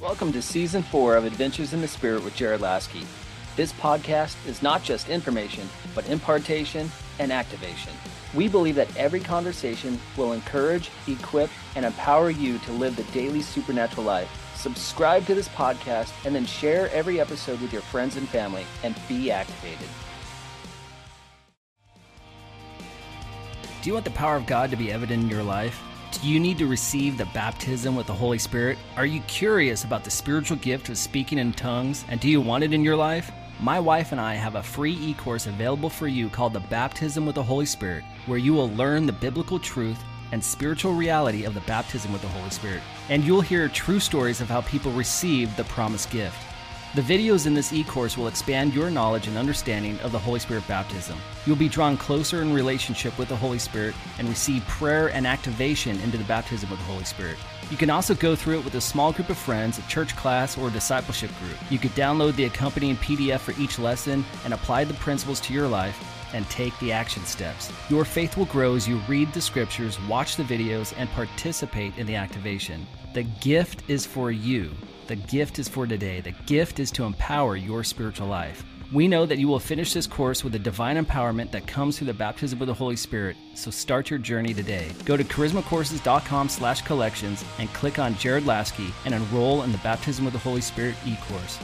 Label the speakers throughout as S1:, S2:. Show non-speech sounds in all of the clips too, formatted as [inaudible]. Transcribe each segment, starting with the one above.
S1: Welcome to season four of Adventures in the Spirit with Jared Laskey. This podcast is not just information, but impartation and activation. We believe that every conversation will encourage, equip, and empower you to live the daily supernatural life. Subscribe to this podcast and then share every episode with your friends and family and be activated. Do you want the power of God to be evident in your life? Do you need to receive the baptism with the Holy Spirit? Are you curious about the spiritual gift of speaking in tongues? And do you want it in your life? My wife and I have a free e course available for you called The Baptism with the Holy Spirit, where you will learn the biblical truth and spiritual reality of the baptism with the Holy Spirit. And you'll hear true stories of how people received the promised gift. The videos in this e course will expand your knowledge and understanding of the Holy Spirit baptism. You'll be drawn closer in relationship with the Holy Spirit and receive prayer and activation into the baptism of the Holy Spirit. You can also go through it with a small group of friends, a church class, or a discipleship group. You could download the accompanying PDF for each lesson and apply the principles to your life and take the action steps. Your faith will grow as you read the scriptures, watch the videos, and participate in the activation. The gift is for you. The gift is for today. The gift is to empower your spiritual life. We know that you will finish this course with the divine empowerment that comes through the baptism of the Holy Spirit. So start your journey today. Go to charismacourses.com slash collections and click on Jared Laskey and enroll in the Baptism of the Holy Spirit e-course.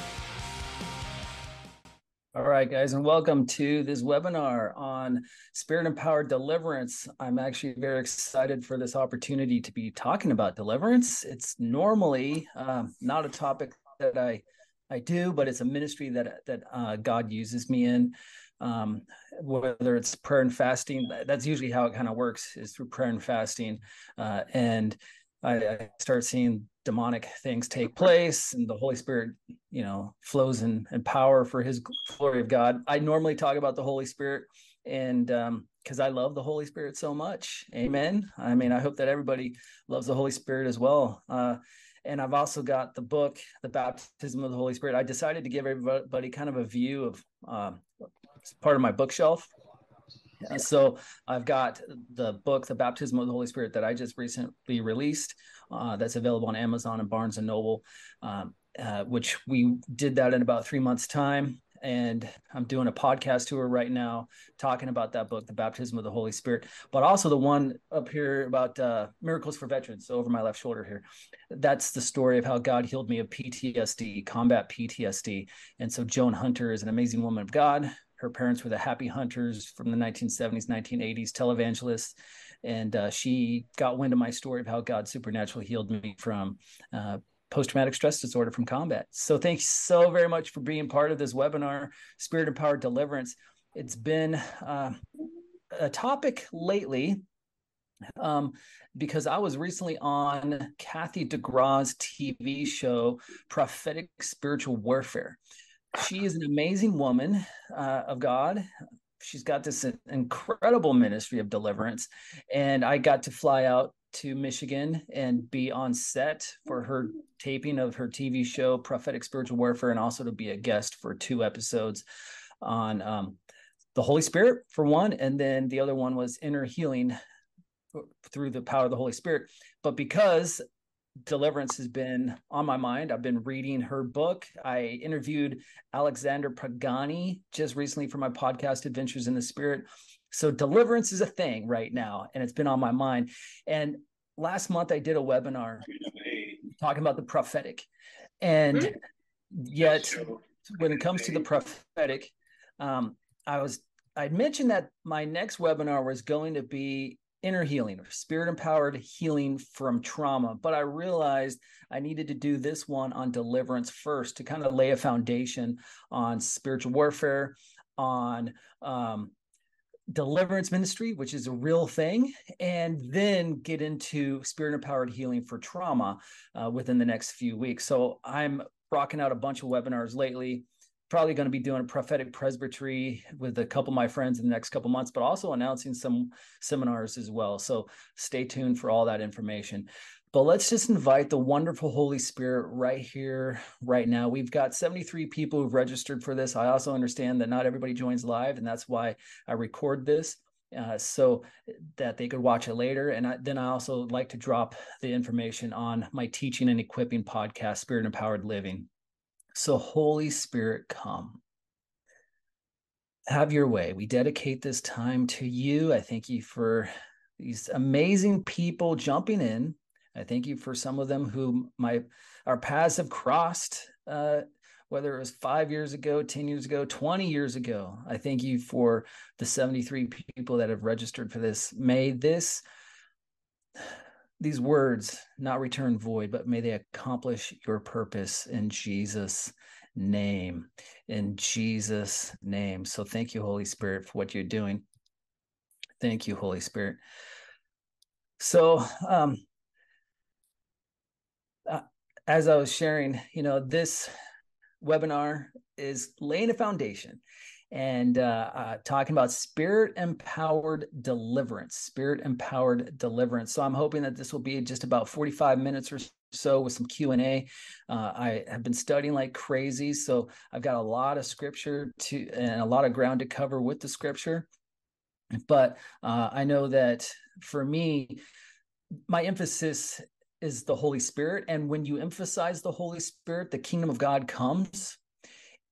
S1: All right, guys, and welcome to this webinar on spirit empowered deliverance. I'm actually very excited for this opportunity to be talking about deliverance. It's normally um, not a topic that I I do, but it's a ministry that that uh, God uses me in. Um, whether it's prayer and fasting, that's usually how it kind of works is through prayer and fasting. Uh, and I, I start seeing demonic things take place and the holy spirit you know flows in, in power for his glory of god. I normally talk about the holy spirit and um because i love the holy spirit so much. Amen. I mean i hope that everybody loves the holy spirit as well. Uh and i've also got the book the baptism of the holy spirit. I decided to give everybody kind of a view of um, part of my bookshelf and so I've got the book, The Baptism of the Holy Spirit, that I just recently released. Uh, that's available on Amazon and Barnes and Noble, um, uh, which we did that in about three months' time. And I'm doing a podcast tour right now talking about that book, The Baptism of the Holy Spirit, but also the one up here about uh, miracles for veterans over my left shoulder here. That's the story of how God healed me of PTSD, combat PTSD. And so Joan Hunter is an amazing woman of God her parents were the Happy Hunters from the 1970s, 1980s televangelists. And uh, she got wind of my story of how God supernaturally healed me from uh, post traumatic stress disorder from combat. So, thanks so very much for being part of this webinar, Spirit Empowered Deliverance. It's been uh, a topic lately um, because I was recently on Kathy DeGraw's TV show, Prophetic Spiritual Warfare she is an amazing woman uh, of God. She's got this incredible ministry of deliverance. And I got to fly out to Michigan and be on set for her taping of her TV show, Prophetic Spiritual Warfare, and also to be a guest for two episodes on um, the Holy Spirit, for one. And then the other one was inner healing through the power of the Holy Spirit. But because deliverance has been on my mind. I've been reading her book. I interviewed Alexander Pagani just recently for my podcast, Adventures in the Spirit. So, deliverance is a thing right now, and it's been on my mind. And last month, I did a webinar talking about the prophetic. And yet, when it comes to the prophetic, um, I was I mentioned that my next webinar was going to be inner healing or spirit empowered healing from trauma. But I realized I needed to do this one on deliverance first to kind of lay a foundation on spiritual warfare, on um, deliverance ministry, which is a real thing, and then get into spirit empowered healing for trauma uh, within the next few weeks. So I'm rocking out a bunch of webinars lately probably going to be doing a prophetic presbytery with a couple of my friends in the next couple months, but also announcing some seminars as well. So stay tuned for all that information. But let's just invite the wonderful Holy Spirit right here, right now. We've got 73 people who've registered for this. I also understand that not everybody joins live, and that's why I record this. uh, so that they could watch it later. And I, then I also like to drop the information on my teaching and equipping podcast, Spirit Empowered Living. So, Holy Spirit, come. Have your way. We dedicate this time to you. I thank you for these amazing people jumping in. I thank you for some of them who my our paths have crossed uh, whether it was five years ago, 10 years ago, 20 years ago. I thank you for the 73 people that have registered for this. May this, these words not return void, but may they accomplish your purpose in Jesus' name. In Jesus' name. So thank you, Holy Spirit, for what you're doing. Thank you, Holy Spirit. So, um, uh, as I was sharing, you know, this webinar is laying a foundation and uh, uh, talking about spirit empowered deliverance, spirit empowered deliverance. So I'm hoping that this will be just about 45 minutes or so with some Q&A. Uh, I have been studying like crazy, so I've got a lot of scripture to and a lot of ground to cover with the scripture. But uh, I know that for me, my emphasis is the Holy Spirit. And when you emphasize the Holy Spirit, the kingdom of God comes.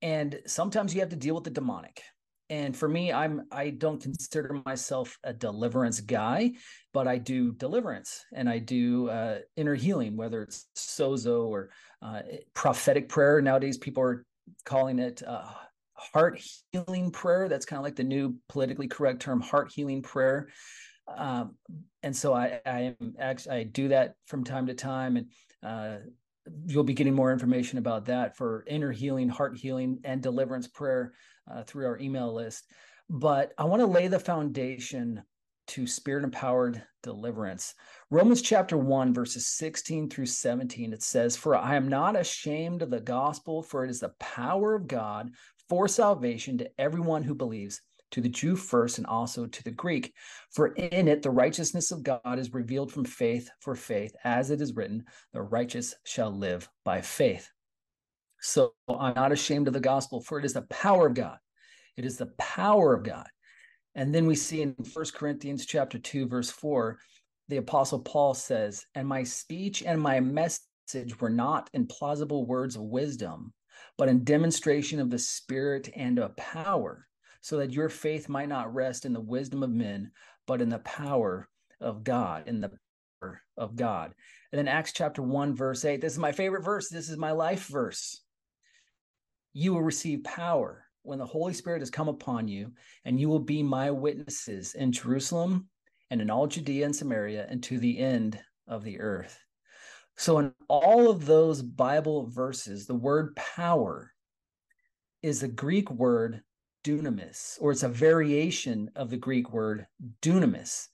S1: And sometimes you have to deal with the demonic. And for me, I'm I don't consider myself a deliverance guy, but I do deliverance and I do uh, inner healing, whether it's sozo or uh, prophetic prayer. Nowadays, people are calling it uh, heart healing prayer. That's kind of like the new politically correct term, heart healing prayer um, and so I, I am actually I do that from time to time, and uh, you'll be getting more information about that for inner healing, heart healing, and deliverance prayer uh, through our email list. But I want to lay the foundation to spirit empowered deliverance. Romans chapter 1, verses 16 through 17, it says, For I am not ashamed of the gospel, for it is the power of God for salvation to everyone who believes to the Jew first and also to the Greek. For in it the righteousness of God is revealed from faith for faith, as it is written, the righteous shall live by faith. So I'm not ashamed of the gospel, for it is the power of God. It is the power of God. And then we see in First Corinthians chapter 2, verse 4, the apostle Paul says, And my speech and my message were not in plausible words of wisdom, but in demonstration of the Spirit and of power so that your faith might not rest in the wisdom of men, but in the power of God, in the power of God. And then Acts chapter 1, verse 8. This is my favorite verse. This is my life verse. You will receive power when the Holy Spirit has come upon you, and you will be my witnesses in Jerusalem and in all Judea and Samaria and to the end of the earth. So, in all of those Bible verses, the word power is a Greek word dunamis, or it's a variation of the Greek word dunamis.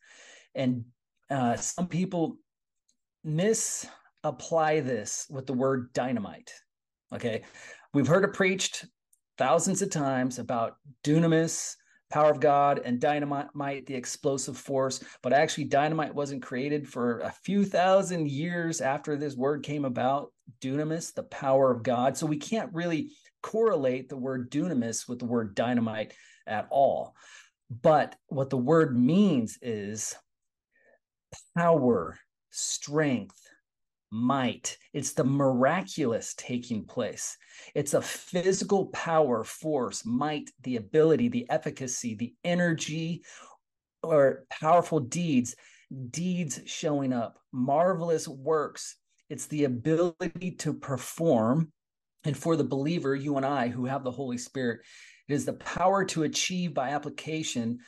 S1: And uh, some people misapply this with the word dynamite. Okay. We've heard it preached thousands of times about dunamis, power of God, and dynamite, the explosive force. But actually, dynamite wasn't created for a few thousand years after this word came about. Dunamis, the power of God. So we can't really correlate the word dunamis with the word dynamite at all. But what the word means is power, strength, might. It's the miraculous taking place. It's a physical power, force, might, the ability, the efficacy, the energy, or powerful deeds, deeds showing up, marvelous works. It's the ability to perform and for the believer, you and I who have the Holy Spirit, it is the power to achieve by application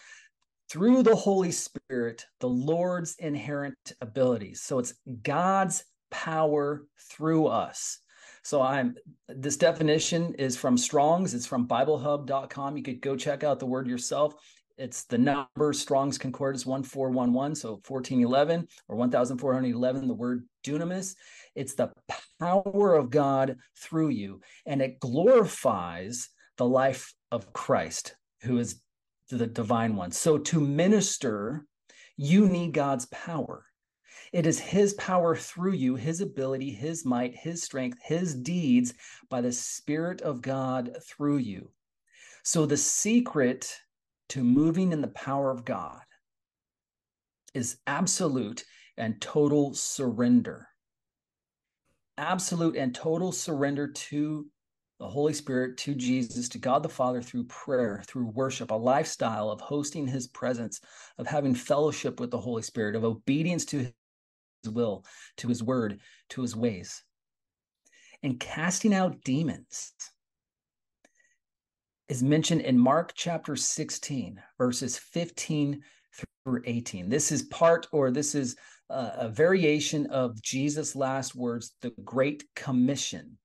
S1: through the Holy Spirit the Lord's inherent abilities. So it's God's power through us. So I'm this definition is from Strong's, it's from biblehub.com. You could go check out the word yourself. It's the number Strong's Concordance 1411, so 1411 or 1411, the word dunamis. It's the power of God through you, and it glorifies the life of Christ, who is the divine one. So to minister, you need God's power. It is his power through you, his ability, his might, his strength, his deeds by the Spirit of God through you. So the secret to moving in the power of God is absolute and total surrender. Absolute and total surrender to the Holy Spirit, to Jesus, to God the Father through prayer, through worship, a lifestyle of hosting his presence, of having fellowship with the Holy Spirit, of obedience to his will, to his word, to his ways, and casting out demons is mentioned in Mark chapter 16, verses 15 through 18. This is part, or this is a, a variation of Jesus' last words, the Great Commission.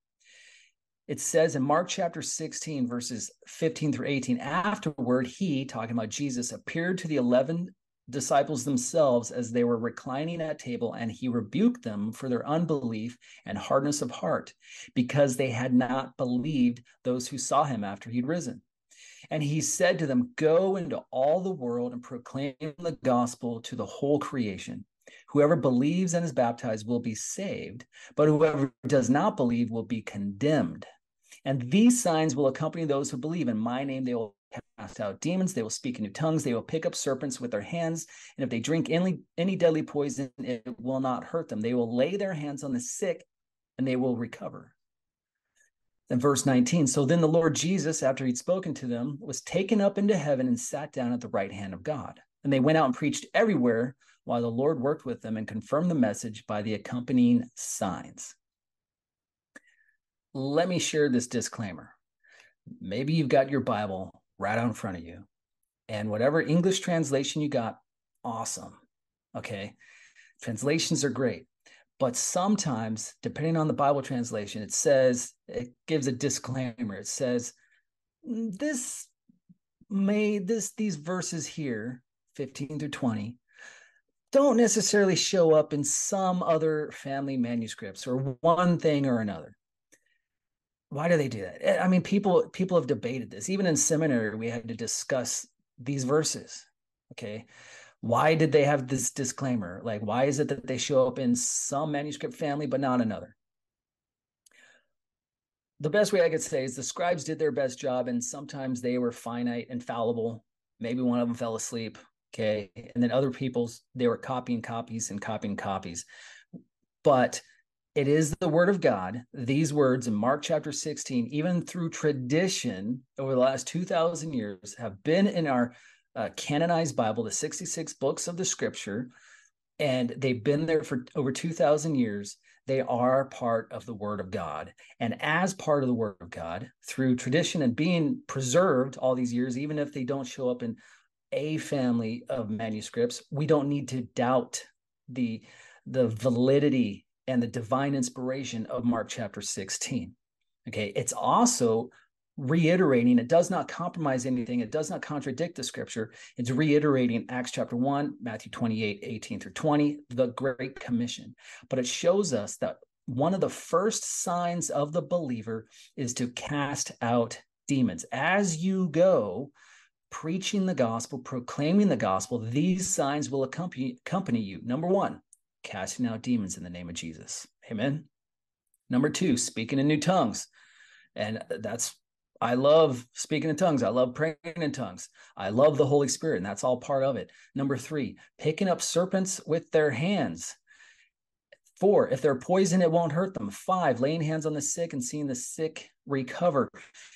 S1: It says in Mark chapter 16, verses 15 through 18, afterward, he, talking about Jesus, appeared to the 11 disciples themselves as they were reclining at table, and he rebuked them for their unbelief and hardness of heart, because they had not believed those who saw him after he'd risen. And he said to them, Go into all the world and proclaim the gospel to the whole creation. Whoever believes and is baptized will be saved, but whoever does not believe will be condemned. And these signs will accompany those who believe. In my name, they will cast out demons. They will speak in new tongues. They will pick up serpents with their hands. And if they drink any, any deadly poison, it will not hurt them. They will lay their hands on the sick and they will recover. Then verse 19. So then the Lord Jesus, after he'd spoken to them, was taken up into heaven and sat down at the right hand of God. And they went out and preached everywhere while the Lord worked with them and confirmed the message by the accompanying signs. Let me share this disclaimer. Maybe you've got your Bible right out in front of you, and whatever English translation you got, awesome. Okay. Translations are great. But sometimes, depending on the Bible translation, it says, it gives a disclaimer. It says, mm, this may, this, these verses here, 15 through 20, don't necessarily show up in some other family manuscripts or one thing or another why do they do that? Eh, i mean people people have debated this. Even in seminary we had to discuss these verses okay? Why did they have this disclaimer? Like why is it that they show up in some manuscript family but not another? The best way i could say is the scribes did their best job and sometimes they were finite and fallible maybe one of them fell asleep okay? And then other people's they were copying copies and copying copies. But it is the word of God. These words in Mark chapter 16, even through tradition over the last 2,000 years, have been in our uh, canonized Bible, the 66 books of the scripture, and they've been there for over 2,000 years. They are part of the word of God. And as part of the word of God, through tradition and being preserved all these years, even if they don't show up in a family of manuscripts, we don't need to doubt the the validity and the divine inspiration of Mark chapter 16. Okay, it's also reiterating, it does not compromise anything, it does not contradict the scripture. It's reiterating Acts chapter 1, Matthew 28, 18 through 20, the Great Commission. But it shows us that one of the first signs of the believer is to cast out demons. As you go, preaching the gospel, proclaiming the gospel, these signs will accompany, accompany you. Number one, casting out demons in the name of Jesus. Amen. Number two, speaking in new tongues. And that's, I love speaking in tongues. I love praying in tongues. I love the Holy Spirit, and that's all part of it. Number three, picking up serpents with their hands. Four, if they're poison, it won't hurt them. Five, laying hands on the sick and seeing the sick recover.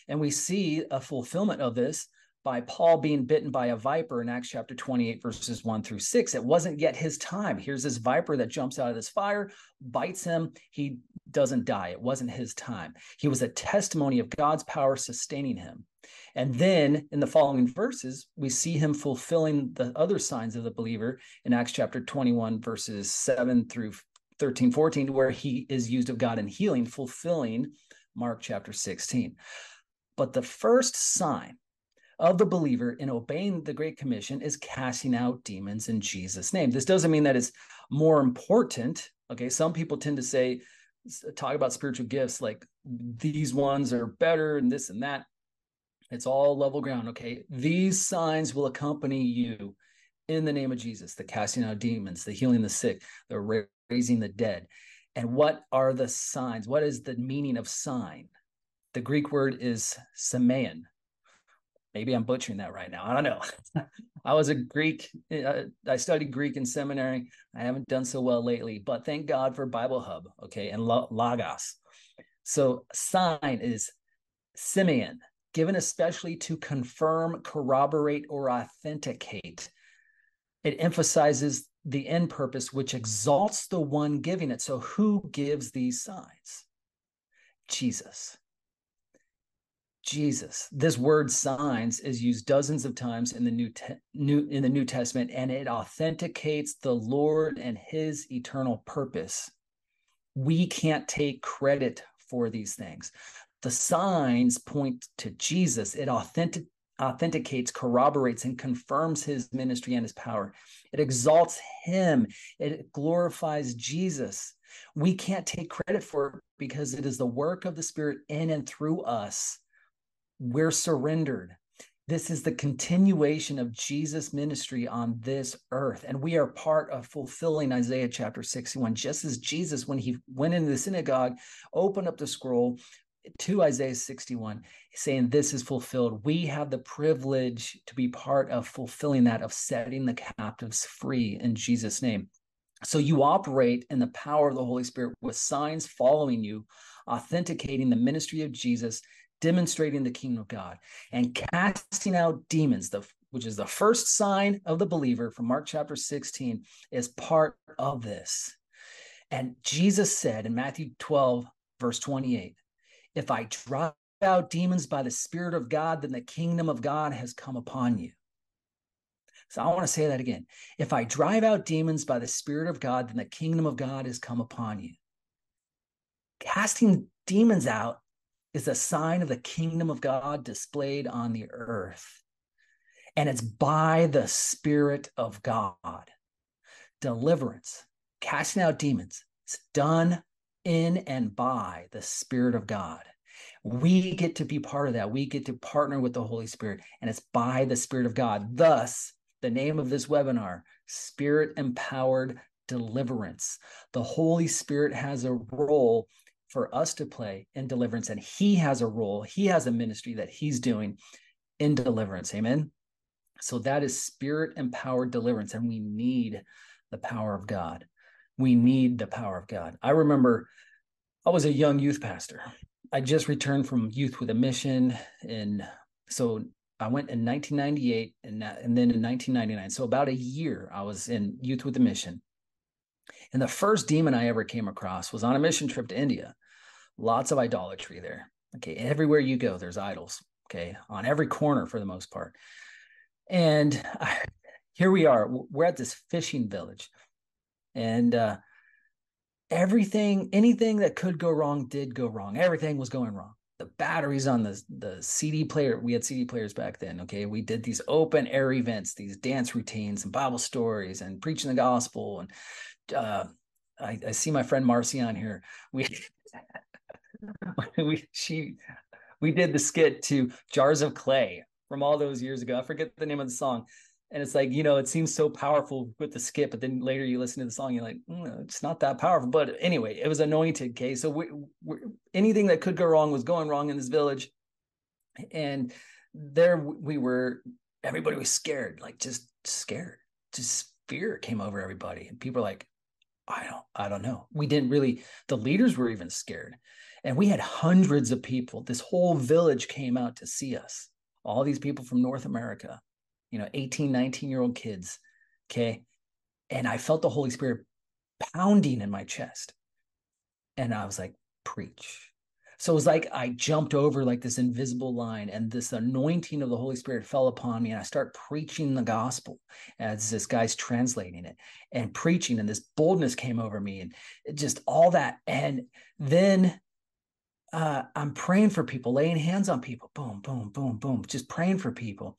S1: And we see a fulfillment of this by Paul being bitten by a viper in Acts chapter 28, verses 1 through 6. It wasn't yet his time. Here's this viper that jumps out of this fire, bites him. He doesn't die. It wasn't his time. He was a testimony of God's power sustaining him. And then in the following verses, we see him fulfilling the other signs of the believer in Acts chapter 21, verses 7 through 13, 14, where he is used of God in healing, fulfilling Mark chapter 16. But the first sign of the believer in obeying the Great Commission is casting out demons in Jesus' name. This doesn't mean that it's more important. Okay, some people tend to say, talk about spiritual gifts like these ones are better and this and that. It's all level ground. Okay, these signs will accompany you in the name of Jesus the casting out demons, the healing the sick, the raising the dead. And what are the signs? What is the meaning of sign? The Greek word is semeion, maybe I'm butchering that right now. I don't know. [laughs] I was a Greek, uh, I studied Greek in seminary. I haven't done so well lately, but thank God for Bible Hub, okay, and Logos. So, sign is semeion, given especially to confirm, corroborate, or authenticate. It emphasizes the end purpose, which exalts the one giving it. So, who gives these signs? Jesus. Jesus. This word signs is used dozens of times in the New, Te- New in the New Testament and it authenticates the Lord and his eternal purpose. We can't take credit for these things. The signs point to Jesus. It authentic authenticates, corroborates, and confirms his ministry and his power. It exalts him, it glorifies Jesus. We can't take credit for it because it is the work of the Spirit in and through us. We're surrendered. This is the continuation of Jesus' ministry on this earth. And we are part of fulfilling Isaiah chapter 61, just as Jesus, when he went into the synagogue, opened up the scroll, to Isaiah 61, saying this is fulfilled. We have the privilege to be part of fulfilling that, of setting the captives free in Jesus' name. So you operate in the power of the Holy Spirit with signs following you, authenticating the ministry of Jesus, demonstrating the kingdom of God, and casting out demons, the which is the first sign of the believer from Mark chapter 16, is part of this. And Jesus said in Matthew 12, verse 28, if I drive out demons by the Spirit of God, then the kingdom of God has come upon you. So I want to say that again. If I drive out demons by the Spirit of God, then the kingdom of God has come upon you. Casting demons out is a sign of the kingdom of God displayed on the earth. And it's by the Spirit of God. Deliverance, casting out demons, it's done in and by the Spirit of God. We get to be part of that. We get to partner with the Holy Spirit, and it's by the Spirit of God. Thus, the name of this webinar Spirit Empowered Deliverance. The Holy Spirit has a role for us to play in deliverance, and He has a role, He has a ministry that He's doing in deliverance. Amen. So that is spirit empowered deliverance, and we need the power of God we need the power of God. I remember I was a young youth pastor. I just returned from Youth with a Mission. And so I went in 1998 and, and then in 1999. So about a year I was in Youth with a Mission. And the first demon I ever came across was on a mission trip to India. Lots of idolatry there. Okay. Everywhere you go, there's idols. Okay. On every corner for the most part. And I, here we are. We're at this fishing village and uh, everything, anything that could go wrong did go wrong. Everything was going wrong. The batteries on the the CD player, we had CD players back then. Okay, we did these open air events, these dance routines, and Bible stories, and preaching the gospel. And uh, I, I see my friend Marcy on here. We [laughs] [laughs] we she we did the skit to Jars of Clay from all those years ago. I forget the name of the song, and it's like you know it seems so powerful with the skit, but then later you listen to the song you're like mm, it's not that powerful. But anyway it was anointed okay so we, we, anything that could go wrong was going wrong in this village. And there we were everybody was scared like just scared. Just fear came over everybody. And people are like i don't i don't know. We didn't really the leaders were even scared and we had hundreds of people. This whole village came out to see us. All these people from north america you know 18 19 year old kids okay? And i felt the holy spirit pounding in my chest. And i was like preach. So it was like i jumped over like this invisible line and this anointing of the holy spirit fell upon me and i start preaching the gospel as this guy's translating it and preaching and this boldness came over me and just all that. And then uh, I'm praying for people, laying hands on people, boom, boom, boom, boom, just praying for people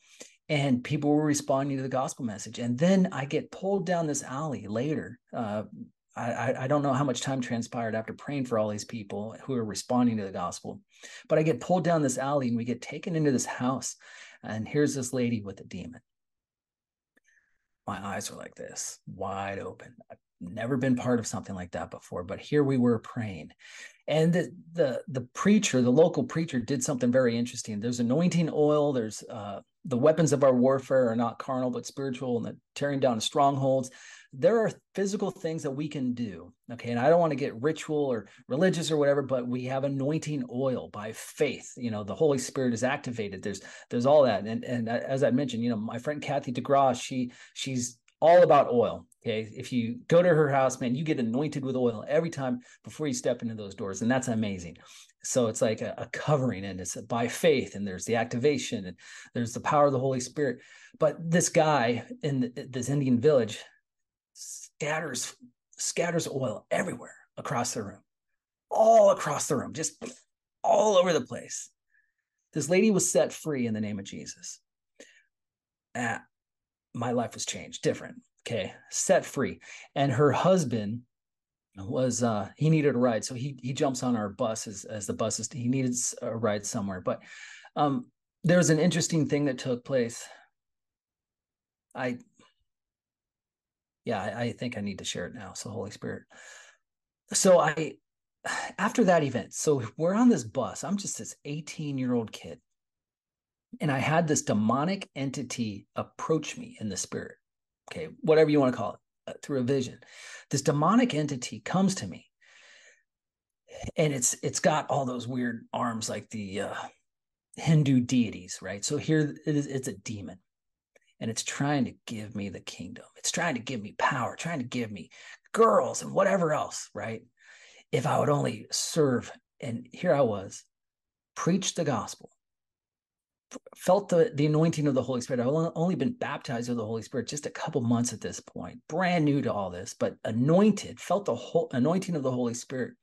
S1: and people were responding to the gospel message. And then I get pulled down this alley later. Uh, I, I don't know how much time transpired after praying for all these people who are responding to the gospel, but I get pulled down this alley and we get taken into this house. And here's this lady with a demon. My eyes are like this, wide open. Never been part of something like that before, but here we were praying. And the the the preacher, the local preacher, did something very interesting. There's anointing oil. There's uh, the weapons of our warfare are not carnal but spiritual, and the tearing down strongholds. There are physical things that we can do. Okay, and I don't want to get ritual or religious or whatever, but we have anointing oil by faith. You know, the Holy Spirit is activated. There's there's all that, and and as I mentioned, you know, my friend Kathy DeGraw, she she's all about oil. Okay. If you go to her house, man, you get anointed with oil every time before you step into those doors. And that's amazing. So it's like a, a covering and it's by faith and there's the activation and there's the power of the Holy Spirit. But this guy in the, this Indian village scatters, scatters oil everywhere across the room, all across the room, just all over the place. This lady was set free in the name of Jesus. Uh, my life was changed, different. Okay, set free. And her husband was uh he needed a ride. So he he jumps on our bus as, as the bus is he needed a ride somewhere. But um there was an interesting thing that took place. I yeah, I, I think I need to share it now. So Holy Spirit. So I after that event, so we're on this bus. I'm just this 18 year old kid and I had this demonic entity approach me in the spirit. Okay, whatever you want to call it, uh, through a vision. This demonic entity comes to me, and it's it's got all those weird arms like the uh, Hindu deities, right? So here it is, it's a demon, and it's trying to give me the kingdom. It's trying to give me power, trying to give me girls and whatever else, right? If I would only serve, and here I was, preach the gospel felt the, the anointing of the Holy Spirit. I've only been baptized with the Holy Spirit just a couple months at this point, brand new to all this, but anointed, felt the whole anointing of the Holy Spirit.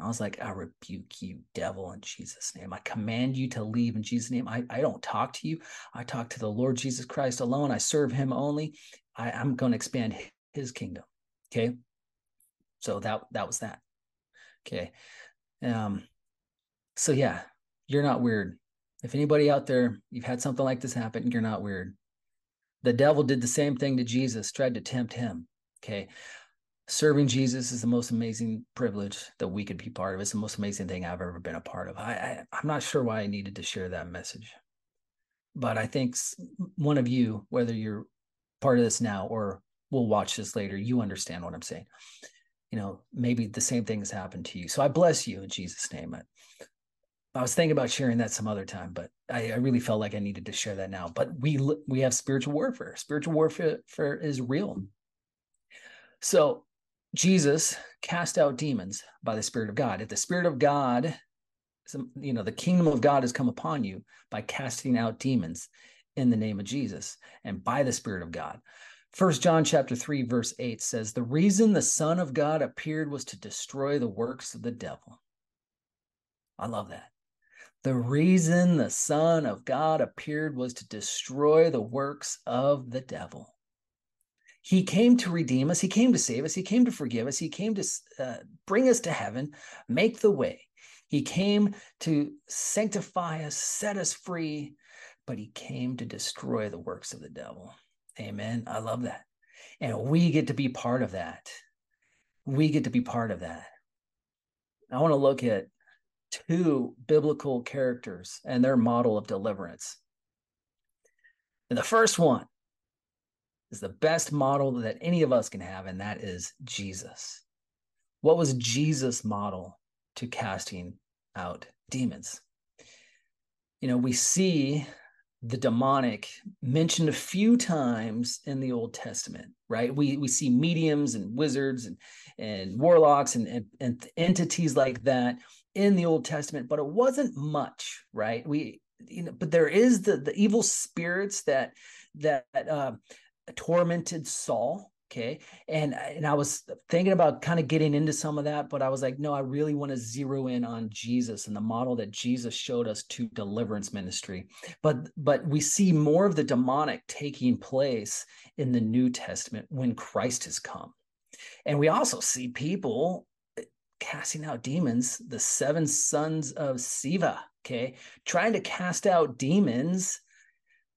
S1: I was like, I rebuke you, devil, in Jesus' name. I command you to leave in Jesus' name. I, I don't talk to you. I talk to the Lord Jesus Christ alone. I serve him only. I, I'm going to expand his kingdom. Okay. So that that was that. Okay. Um, so yeah, you're not weird if anybody out there, you've had something like this happen, you're not weird. The devil did the same thing to Jesus, tried to tempt him. Okay. Serving Jesus is the most amazing privilege that we could be part of. It's the most amazing thing I've ever been a part of. I, I am not sure why I needed to share that message, but I think one of you, whether you're part of this now or will watch this later, you understand what I'm saying. You know, maybe the same thing has happened to you. So I bless you in Jesus' name. I was thinking about sharing that some other time, but I, I, really felt like I needed to share that now. But we we have spiritual warfare. Spiritual warfare is real. So Jesus cast out demons by the Spirit of God. If the Spirit of God, you know, the kingdom of God has come upon you by casting out demons in the name of Jesus and by the Spirit of God. First John chapter 3 verse 8 says the reason the son of God appeared was to destroy the works of the devil. I love that. The reason the Son of God appeared was to destroy the works of the devil. He came to redeem us. He came to save us. He came to forgive us. He came to uh, bring us to heaven, make the way. He came to sanctify us, set us free, but he came to destroy the works of the devil. Amen. I love that. And we get to be part of that. We get to be part of that. I want to look at two biblical characters and their model of deliverance. And the first one is the best model that any of us can have, and that is Jesus. What was Jesus' model to casting out demons? You know, we see the demonic mentioned a few times in the Old Testament, right? We we see mediums and wizards and and warlocks and, and, and entities like that in the Old Testament, but it wasn't much, right? We you know, but there is the the evil spirits that that uh, tormented Saul. Okay, and and I was thinking about kind of getting into some of that, but I was like, no, I really want to zero in on Jesus and the model that Jesus showed us to deliverance ministry. But but we see more of the demonic taking place in the New Testament when Christ has come. And we also see people casting out demons, the seven sons of Sceva, okay, trying to cast out demons,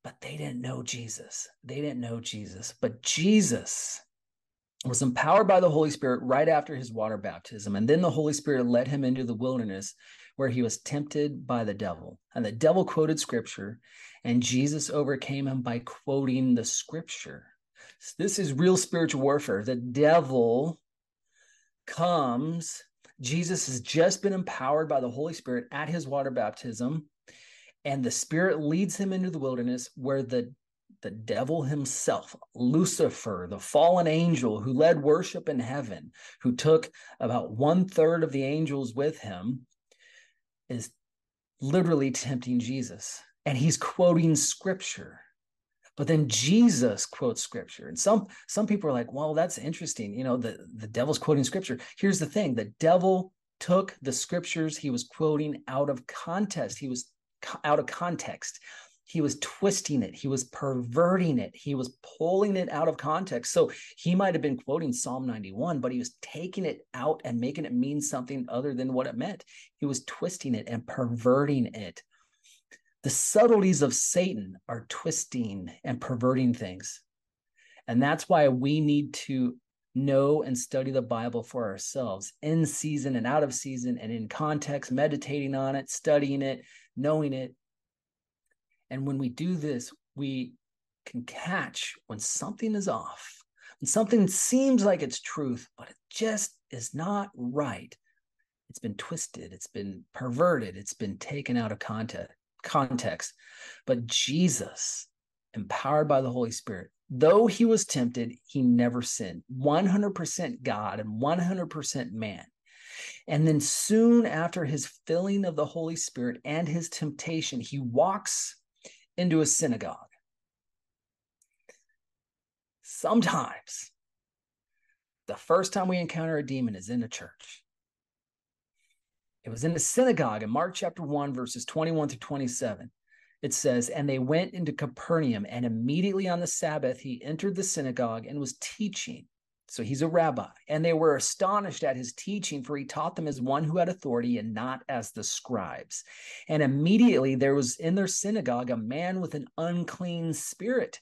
S1: but they didn't know Jesus. They didn't know Jesus. But Jesus, was empowered by the Holy Spirit right after his water baptism. And then the Holy Spirit led him into the wilderness where he was tempted by the devil. And the devil quoted scripture, and Jesus overcame him by quoting the scripture. So this is real spiritual warfare. The devil comes, Jesus has just been empowered by the Holy Spirit at his water baptism, and the Spirit leads him into the wilderness where the the devil himself, Lucifer, the fallen angel who led worship in heaven, who took about one third of the angels with him, is literally tempting Jesus. And he's quoting scripture. But then Jesus quotes scripture. And some some people are like, well, that's interesting. You know, the, the devil's quoting scripture. Here's the thing the devil took the scriptures he was quoting out of context. He was out of context he was twisting it he was perverting it he was pulling it out of context so he might have been quoting psalm 91 but he was taking it out and making it mean something other than what it meant he was twisting it and perverting it the subtleties of satan are twisting and perverting things and that's why we need to know and study the bible for ourselves in season and out of season and in context meditating on it studying it knowing it and when we do this, we can catch when something is off, when something seems like it's truth, but it just is not right. It's been twisted, it's been perverted, it's been taken out of context. Context. But Jesus, empowered by the Holy Spirit, though he was tempted, he never sinned. 100% God and 100% man. And then soon after his filling of the Holy Spirit and his temptation, he walks into a synagogue. Sometimes the first time we encounter a demon is in a church. It was in the synagogue in Mark chapter 1, verses 21 to 27. It says, And they went into Capernaum, and immediately on the Sabbath he entered the synagogue and was teaching. So he's a rabbi. And they were astonished at his teaching, for he taught them as one who had authority and not as the scribes. And immediately there was in their synagogue a man with an unclean spirit.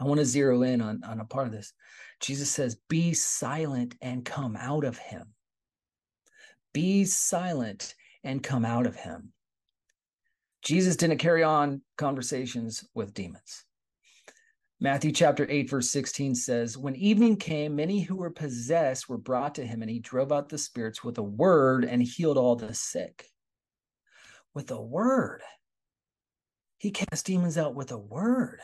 S1: I want to zero in on, on a part of this. Jesus says, Be silent and come out of him. Be silent and come out of him. Jesus didn't carry on conversations with demons. Matthew chapter 8, verse 16 says, When evening came, many who were possessed were brought to him, and he drove out the spirits with a word and healed all the sick. With a word. He cast demons out with a word.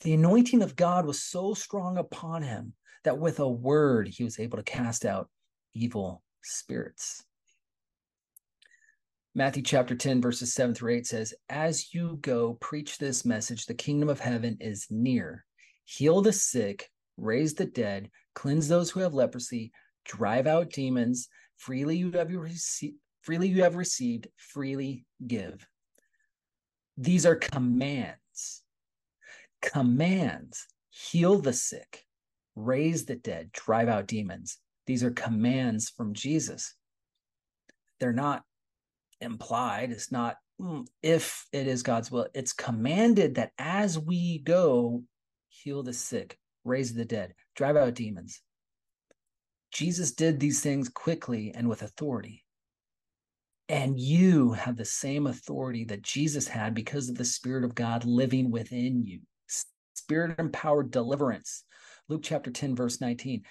S1: The anointing of God was so strong upon him that with a word he was able to cast out evil spirits. Matthew chapter 10, verses 7 through 8 says, As you go, preach this message the kingdom of heaven is near. Heal the sick, raise the dead, cleanse those who have leprosy, drive out demons. Freely you have received, freely you have received, freely give. These are commands. Commands. Heal the sick, raise the dead, drive out demons. These are commands from Jesus. They're not implied. It's not mm, if it is God's will. It's commanded that as we go, heal the sick, raise the dead, drive out demons. Jesus did these things quickly and with authority. And you have the same authority that Jesus had because of the Spirit of God living within you. Spirit empowered deliverance. Luke chapter 10, verse 19.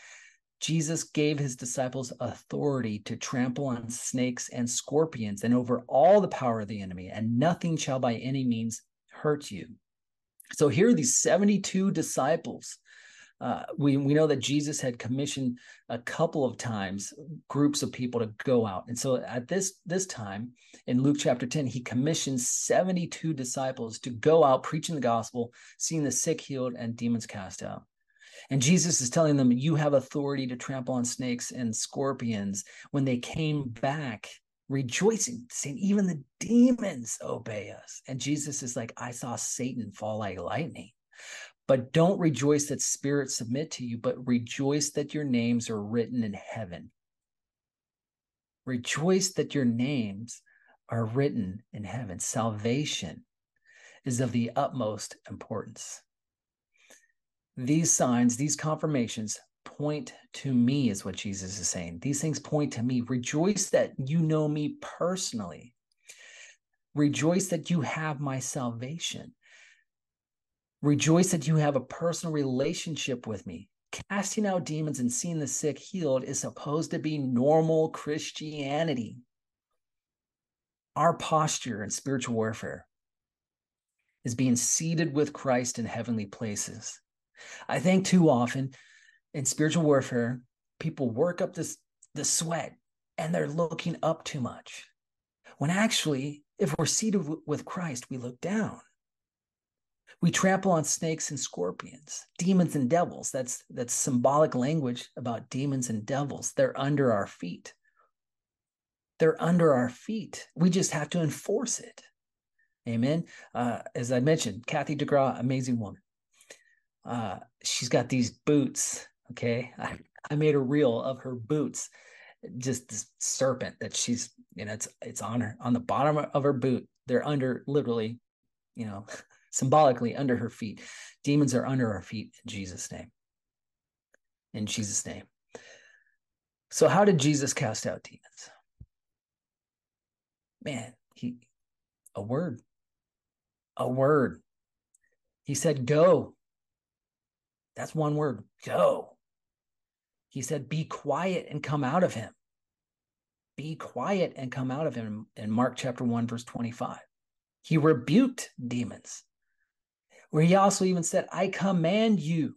S1: Jesus gave his disciples authority to trample on snakes and scorpions and over all the power of the enemy, and nothing shall by any means hurt you. So here are these 72 disciples. Uh, we, we know that Jesus had commissioned a couple of times groups of people to go out. And so at this, this time in Luke chapter 10, he commissioned 72 disciples to go out preaching the gospel, seeing the sick healed and demons cast out. And Jesus is telling them, You have authority to trample on snakes and scorpions. When they came back, rejoicing, saying, Even the demons obey us. And Jesus is like, I saw Satan fall like lightning. But don't rejoice that spirits submit to you, but rejoice that your names are written in heaven. Rejoice that your names are written in heaven. Salvation is of the utmost importance. These signs, these confirmations point to me, is what Jesus is saying. These things point to me. Rejoice that you know me personally. Rejoice that you have my salvation. Rejoice that you have a personal relationship with me. Casting out demons and seeing the sick healed is supposed to be normal Christianity. Our posture in spiritual warfare is being seated with Christ in heavenly places. I think too often in spiritual warfare, people work up this the sweat and they're looking up too much. When actually, if we're seated with Christ, we look down. We trample on snakes and scorpions, demons and devils. That's that's symbolic language about demons and devils. They're under our feet. They're under our feet. We just have to enforce it. Amen. Uh, as I mentioned, Kathy DeGraw, amazing woman. Uh, she's got these boots. Okay, [laughs] I, I made a reel of her boots, just this serpent that she's, you know, it's it's on her on the bottom of her boot. They're under literally, you know, [laughs] symbolically under her feet. Demons are under our feet in Jesus' name. In Jesus' name. So, how did Jesus cast out demons? Man, he a word. A word. He said, Go. That's one word. Go. He said, Be quiet and come out of him. Be quiet and come out of him in Mark chapter 1, verse 25. He rebuked demons where he also even said, I command you.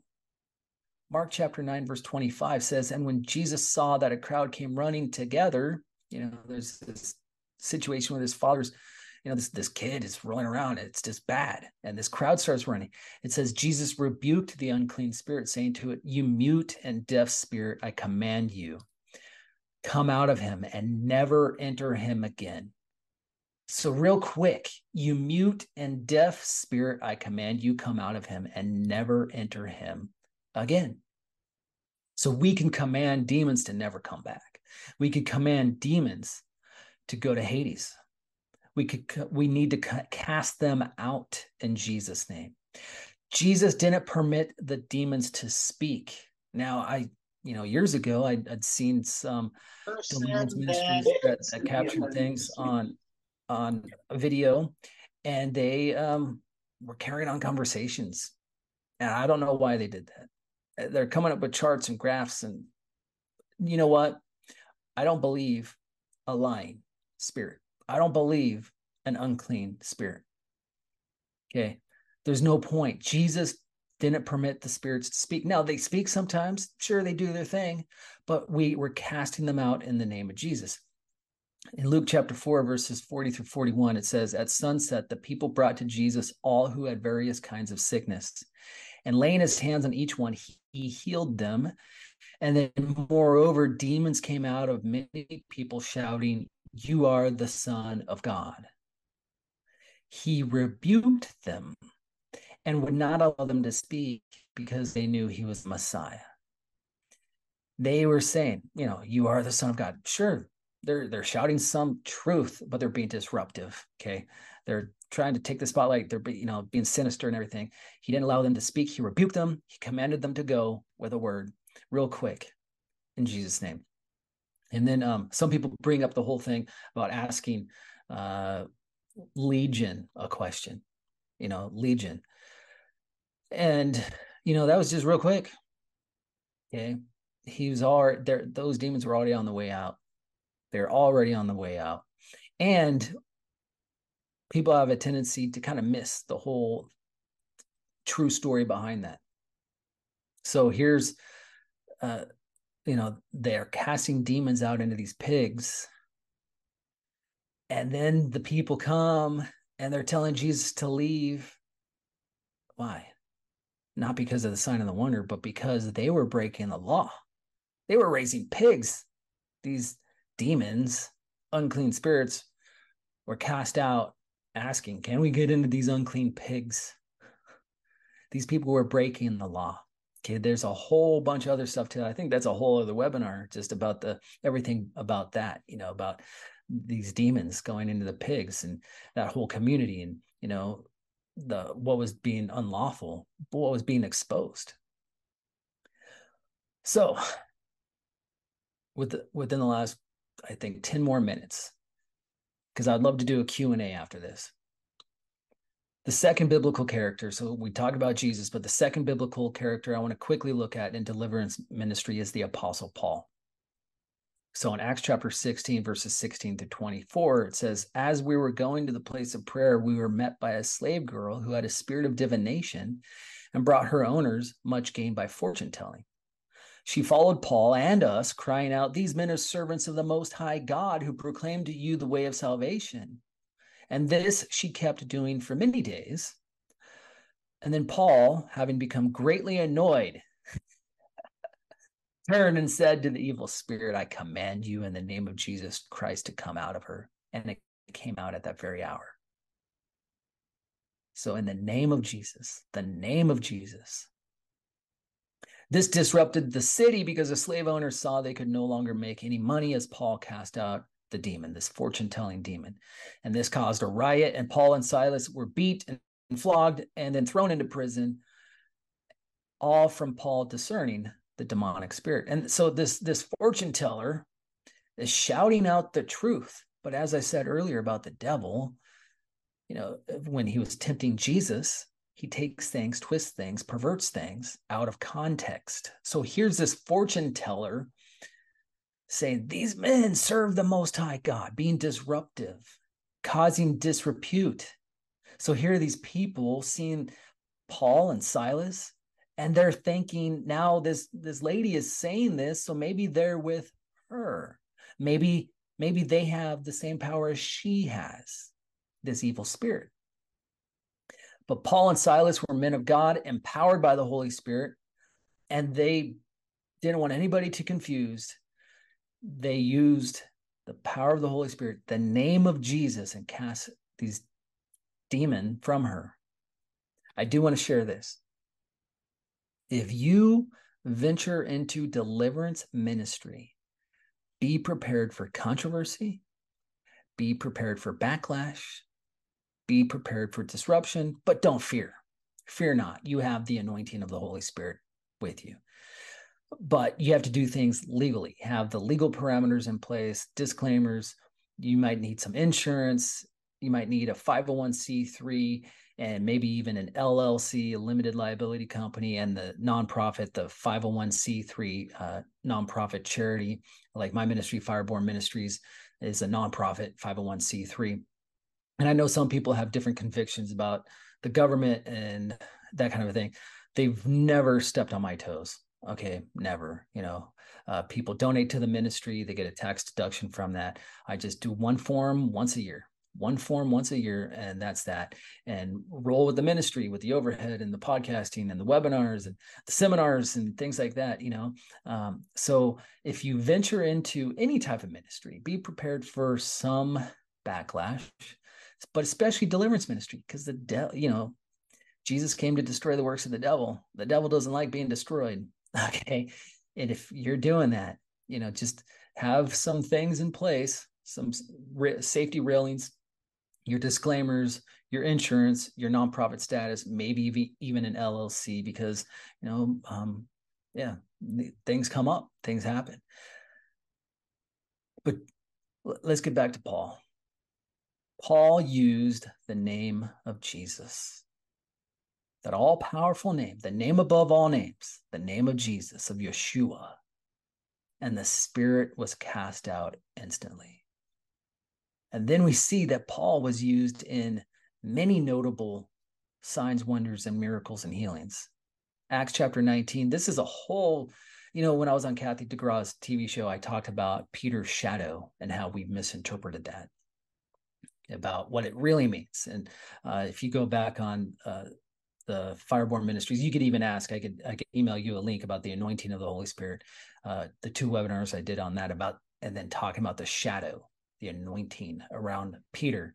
S1: Mark chapter 9, verse 25 says, And when Jesus saw that a crowd came running together, you know, there's this situation where his father's, you know, this, this kid is rolling around. It's just bad. And this crowd starts running. It says, Jesus rebuked the unclean spirit, saying to it, You mute and deaf spirit, I command you, come out of him and never enter him again. So, real quick, you mute and deaf spirit, I command you come out of him and never enter him again. So, we can command demons to never come back. We can command demons to go to Hades. We could we need to cast them out in Jesus name. Jesus didn't permit the demons to speak. Now I you know years ago I'd, I'd seen some deliverance ministries that, that captured things on on video and they um, were carrying on conversations. And I don't know why they did that. Uh, they're coming up with charts and graphs. And you know what? I don't believe a lying spirit. I don't believe an unclean spirit. Okay. There's no point. Jesus didn't permit the spirits to speak. Now they speak sometimes. Sure, they do their thing, but we were casting them out in the name of Jesus in Luke chapter 4, verses 40 through 41, it says, At sunset, the people brought to Jesus all who had various kinds of sickness. And laying his hands on each one, he healed them. And then, moreover, demons came out of many people shouting, You are the Son of God. He rebuked them and would not allow them to speak because they knew he was the Messiah. They were saying, You know, you are the Son of God. Sure, they're they're shouting some truth, but they're being disruptive. Okay, they're trying to take the spotlight. They're you know being sinister and everything. He didn't allow them to speak. He rebuked them. He commanded them to go with a word, real quick, in Jesus' name. And then um, some people bring up the whole thing about asking uh, Legion a question. You know, Legion, and you know that was just real quick. Okay, he was already there. Those demons were already on the way out they're already on the way out. And people have a tendency to kind of miss the whole true story behind that. So here's, uh, you know, they're casting demons out into these pigs. And then the people come and they're telling Jesus to leave. Why? not because of the sign of the wonder, but because they were breaking the law. They were raising pigs. These demons, unclean spirits, were cast out asking, Can we get into these unclean pigs? These people were breaking the law. Okay, there's a whole bunch of other stuff too. I think that's a whole other webinar just about the everything about that, you know, about these demons going into the pigs and that whole community and you know the what was being unlawful what was being exposed so with within the last i think 10 more minutes. Because i'd love to do a q&a after this. The second biblical character so we talked about jesus but the second biblical character i want to quickly look at in deliverance ministry is the apostle paul. So in Acts chapter 16, verses 16 to 24, it says, As we were going to the place of prayer, we were met by a slave girl who had a spirit of divination and brought her owners much gain by fortune telling. She followed Paul and us, crying out, These men are servants of the Most High God who proclaim to you the way of salvation. And this she kept doing for many days. And then Paul, having become greatly annoyed, [laughs] turned and said to the evil spirit, I command you in the name of Jesus Christ to come out of her. And it came out at that very hour. So, in the name of Jesus, the name of Jesus. This disrupted the city because the slave owners saw they could no longer make any money as Paul cast out the demon, this fortune telling demon. And this caused a riot, and Paul and Silas were beat and flogged and then thrown into prison, all from Paul discerning the demonic spirit. And so this this fortune teller is shouting out the truth. But as I said earlier about the devil, you know, when he was tempting Jesus, he takes things, twists things, perverts things out of context. So here's this fortune teller saying, These men serve the Most High God, being disruptive, causing disrepute. So here are these people seeing Paul and Silas and they're thinking now this this lady is saying this so maybe they're with her maybe maybe they have the same power as she has this evil spirit but paul and silas were men of god empowered by the holy spirit and they didn't want anybody to confuse. They used the power of the holy spirit the name of jesus and cast these demon from her. I do want to share this. If you venture into deliverance ministry, be prepared for controversy, be prepared for backlash, be prepared for disruption, but don't fear. Fear not. You have the anointing of the Holy Spirit with you. But you have to do things legally, have the legal parameters in place, disclaimers. You might need some insurance. You might need a 501c3 and maybe even an LLC, a limited liability company, and the nonprofit, the 501c3 uh, nonprofit charity, like my ministry, Fireborn Ministries, is a nonprofit 501c3. And I know some people have different convictions about the government and that kind of a thing. They've never stepped on my toes. Okay, never. You know, uh, people donate to the ministry, they get a tax deduction from that. I just do one form once a year one form once a year and that's that and roll with the ministry with the overhead and the podcasting and the webinars and the seminars and things like that you know um, so if you venture into any type of ministry be prepared for some backlash but especially deliverance ministry because the devil you know jesus came to destroy the works of the devil the devil doesn't like being destroyed [laughs] okay and if you're doing that you know just have some things in place some safety railings your disclaimers, your insurance, your nonprofit status, maybe even an LLC, because you know, um, yeah, things come up, things happen. But let's get back to Paul. Paul used the name of Jesus, that all powerful name, the name above all names, the name of Jesus, of Yeshua, and the spirit was cast out instantly. And then we see that Paul was used in many notable signs, wonders, and miracles and healings. Acts chapter 19. This is a whole, you know, when I was on Kathy DeGraw's TV show, I talked about Peter's shadow and how we misinterpreted that, about what it really means. And uh, if you go back on uh, the Fireborn Ministries. You could even ask. I could I could email you a link about the anointing of the Holy Spirit. Uh, the two webinars I did on that about, and then talking about the shadow, the anointing around Peter.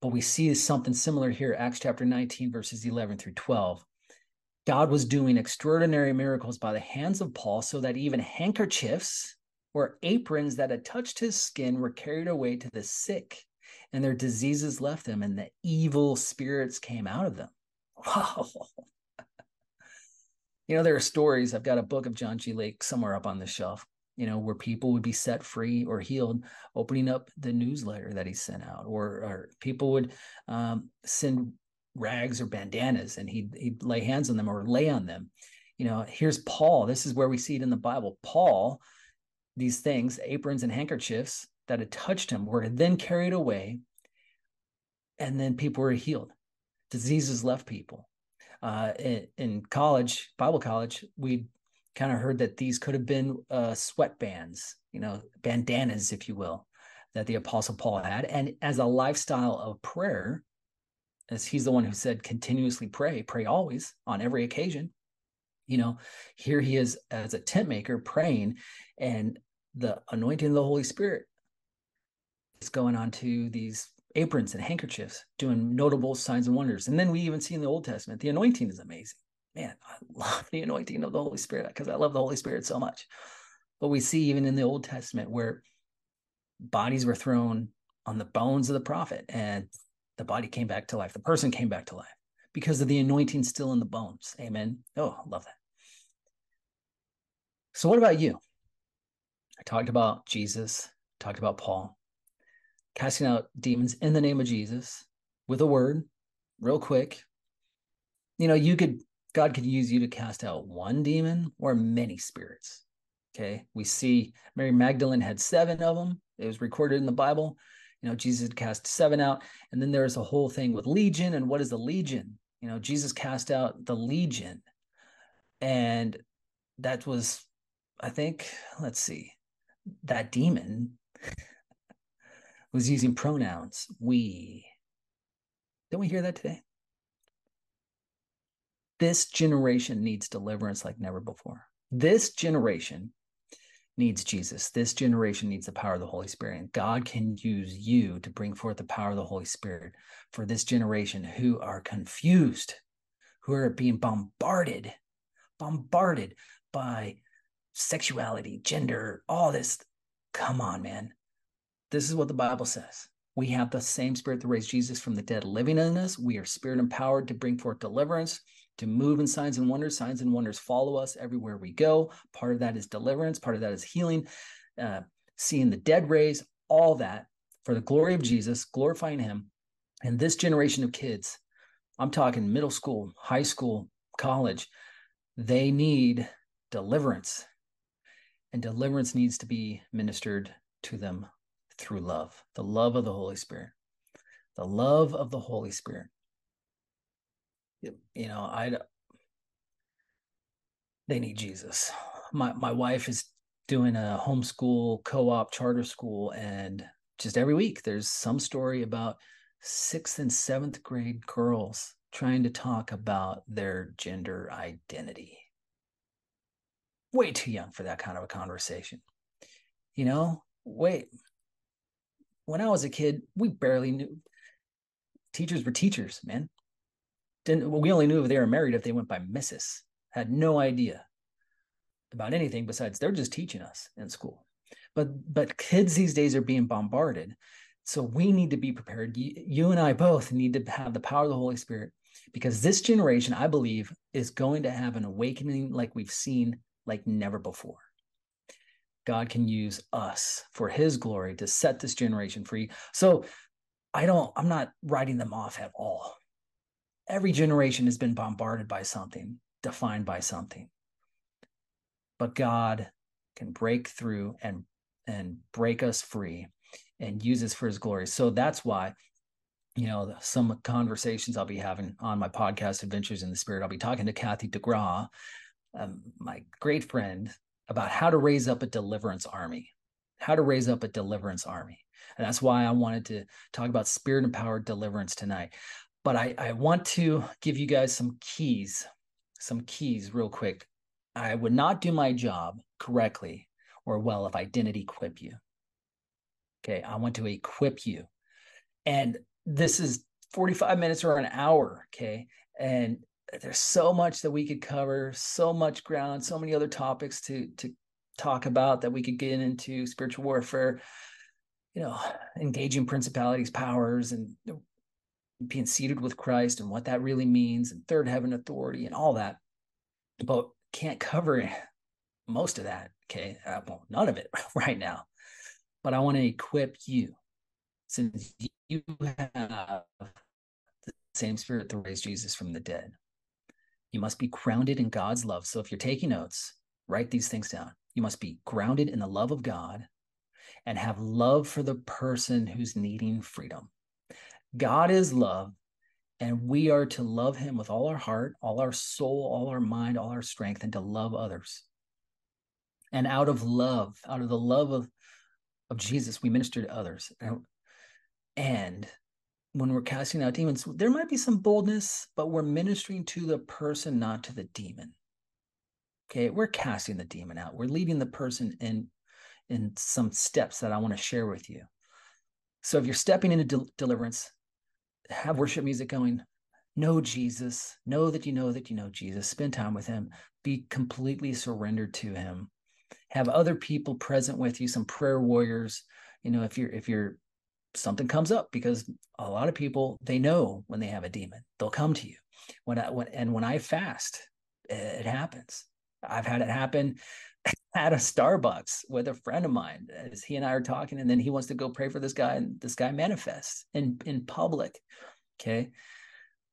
S1: But we see something similar here, Acts chapter 19, verses 11 through 12. God was doing extraordinary miracles by the hands of Paul, so that even handkerchiefs or aprons that had touched his skin were carried away to the sick, and their diseases left them, and the evil spirits came out of them. Wow. [laughs] you know, there are stories. I've got a book of John G. Lake somewhere up on the shelf, you know, where people would be set free or healed, opening up the newsletter that he sent out, or, or people would um, send rags or bandanas and he'd, he'd lay hands on them or lay on them. You know, here's Paul. This is where we see it in the Bible. Paul, these things, aprons and handkerchiefs that had touched him, were then carried away, and then people were healed diseases left people. Uh, in, in, college, Bible college, we kind of heard that these could have been uh, sweatbands, you know, bandanas, if you will, that the Apostle Paul had. And as a lifestyle of prayer, as he's the one who said, continuously pray, pray always on every occasion. You know, here he is as a tent maker praying, and the anointing of the Holy Spirit going on to these aprons and handkerchiefs, doing notable signs and wonders. And then we even see in the Old Testament, the anointing is amazing. Man, I [laughs] love the anointing of the Holy Spirit because I love the Holy Spirit so much. But we see even in the Old Testament where bodies were thrown on the bones of the prophet and the body came back to life. The person came back to life because of the anointing still in the bones. Amen. Oh, I love that. So, what about you? I talked about Jesus, talked about Paul casting out demons in the name of Jesus with a word, real quick. You know, you could, God could use you to cast out one demon or many spirits. Okay. We see Mary Magdalene had seven of them. It was recorded in the Bible. You know, Jesus cast seven out. And then there's a whole thing with legion. And what is the legion? You know, Jesus cast out the legion. And that was, I think, let's see, that demon was using pronouns, we. Don't we hear that today? This generation needs deliverance like never before. This generation needs Jesus. This generation needs the power of the Holy Spirit. And God can use you to bring forth the power of the Holy Spirit for this generation who are confused, who are being bombarded, bombarded by sexuality, gender, all this. Come on, man. This is what the Bible says. We have the same spirit that raised Jesus from the dead living in us. We are spirit empowered to bring forth deliverance, to move in signs and wonders. Signs and wonders follow us everywhere we go. Part of that is deliverance, part of that is healing, uh, seeing the dead raised, all that for the glory of Jesus, glorifying Him. And this generation of kids, I'm talking middle school, high school, college, they need deliverance. And deliverance needs to be ministered to them through love, the love of the Holy Spirit, the love of the Holy Spirit. You know, I they need Jesus. My my wife is doing a homeschool co-op charter school and just every week there's some story about sixth and seventh grade girls trying to talk about their gender identity. Way too young for that kind of a conversation. You know, wait, when I was a kid, we barely knew teachers were teachers, man. Didn't we only knew if they were married if they went by Mrs. Had no idea about anything besides they're just teaching us in school. But but kids these days are being bombarded. So we need to be prepared. You, you and I both need to have the power of the Holy Spirit because this generation, I believe, is going to have an awakening like we've seen like never before. God can use us for his glory to set this generation free. So I don't, I'm not writing them off at all. Every generation has been bombarded by something, defined by something. But God can break through and and break us free and use us for his glory. So that's why, you know, some conversations I'll be having on my podcast, Adventures in the Spirit, I'll be talking to Kathy DeGraw, um, my great friend about how to raise up a deliverance army, how to raise up a deliverance army. And that's why I wanted to talk about spirit empowered deliverance tonight. but I, I want to give you guys some keys, some keys real quick. I would not do my job correctly or well if I didn't equip you. Okay, I want to equip you. And this is 45 minutes or an hour. Okay. And there's so much that we could cover, so much ground, so many other topics to to talk about that we could get into spiritual warfare, you know, engaging principalities, powers, and being seated with Christ and what that really means, and third heaven authority and all that. But can't cover most of that. Okay. Uh, well, none of it [laughs] right now. But I want to equip you since you have the same spirit that raised Jesus from the dead. You must be grounded in God's love. So if you're taking notes, write these things down. You must be grounded in the love of God and have love for the person who's needing freedom. God is love, and we are to love him with all our heart, all our soul, all our mind, all our strength, and to love others. And out of love, out of the love of, of Jesus, we minister to others. And when we're casting out demons, there might be some boldness, but we're ministering to the person, not to the demon. Okay, we're casting the demon out. We're leading the person in in some steps that I want to share with you. So if you're stepping into de- deliverance, have worship music going. Know Jesus. Know that you know that you know Jesus. Spend time with him. Be completely surrendered to him. Have other people present with you, some prayer warriors. You know, if you're if you're something comes up because a lot of people they know when they have a demon. They'll come to you. When I when and when I fast it happens. I've had it happen [laughs] at a Starbucks with a friend of mine as he and I are talking and then he wants to go pray for this guy and this guy manifests in in public okay?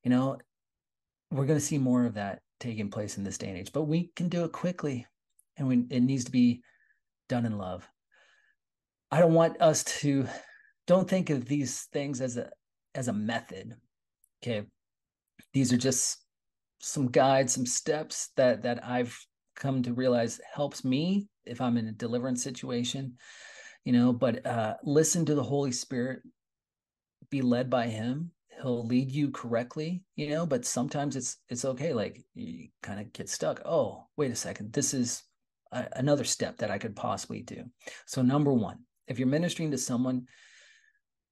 S1: You know we're going to see more of that taking place in this day and age but we can do it quickly and we, it needs to be done in love. I don't want us to don't think of these things as a as a method okay? These are just some guides some steps that that i've come to realize helps me if i'm in a deliverance situation you know but uh listen to the holy spirit be led by him. He'll lead you correctly you know but sometimes it's it's okay like you kind of get stuck. Oh wait a second. This is a, another step that i could possibly do. So number one if you're ministering to someone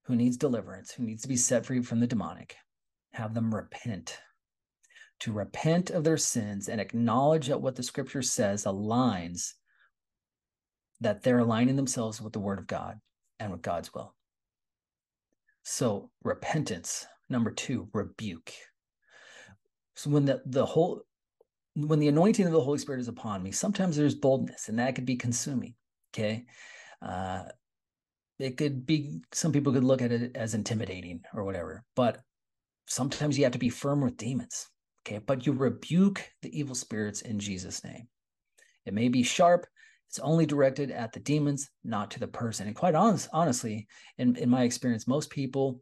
S1: who needs deliverance, who needs to be set free from the demonic, have them repent. To repent of their sins and acknowledge that what the scripture says aligns, that they're aligning themselves with the word of God and with God's will. So, repentance. Number two, rebuke. So, when the, the whole when the anointing of the Holy Spirit is upon me, sometimes there's boldness, and that could be consuming. Okay. Uh, it could be some people could look at it as intimidating or whatever but sometimes you have to be firm with demons okay? But you rebuke the evil spirits in jesus name. It may be sharp. It's only directed at the demons not to the person. And quite honest, honestly in, in my experience most people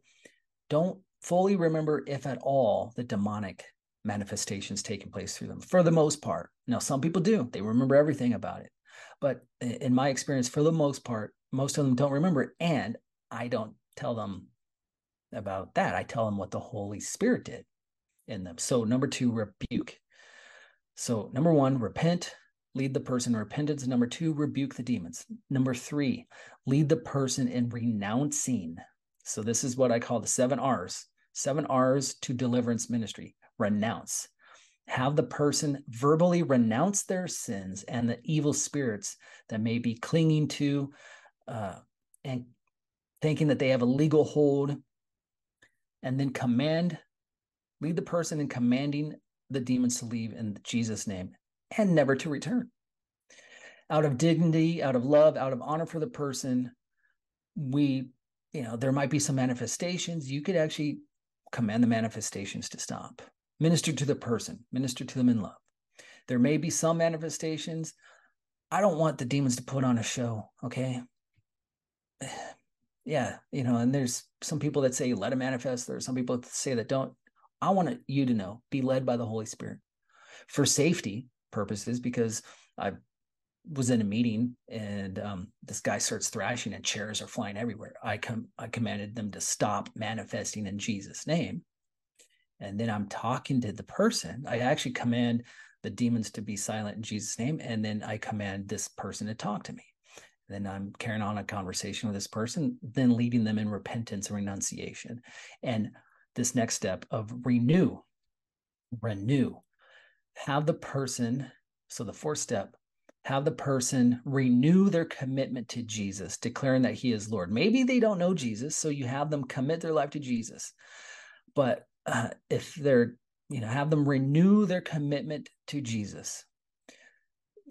S1: don't fully remember if at all the demonic manifestations taking place through them for the most part. Now some people do. They remember everything about it. But in my experience for the most part most of them don't remember. And I don't tell them about that. I tell them what the Holy Spirit did in them. So, number two, rebuke. So, number one, repent, lead the person in repentance. Number two, rebuke the demons. Number three, lead the person in renouncing. So, this is what I call the seven R's seven R's to deliverance ministry renounce. Have the person verbally renounce their sins and the evil spirits that may be clinging to uh, and thinking that they have a legal hold, and then command, lead the person in commanding the demons to leave in Jesus' name and never to return. Out of dignity, out of love, out of honor for the person, we, you know, there might be some manifestations. You could actually command the manifestations to stop. Minister to the person, minister to them in love. There may be some manifestations. I don't want the demons to put on a show, okay? [sighs] yeah, you know, and there's some people that say let it manifest. There are some people that say that don't. I want you to know, be led by the Holy Spirit for safety purposes, because I was in a meeting and um, this guy starts thrashing and chairs are flying everywhere. I com- I commanded them to stop manifesting in Jesus' name. and then I'm talking to the person. I actually command the demons to be silent in Jesus' name, and then I command this person to talk to me. Then I'm carrying on a conversation with this person, then leading them in repentance and renunciation. And this next step of renew, renew, have the person. So the fourth step, have the person renew their commitment to Jesus, declaring that he is Lord. Maybe they don't know Jesus, so you have them commit their life to Jesus. But uh, if they're, you know, have them renew their commitment to Jesus,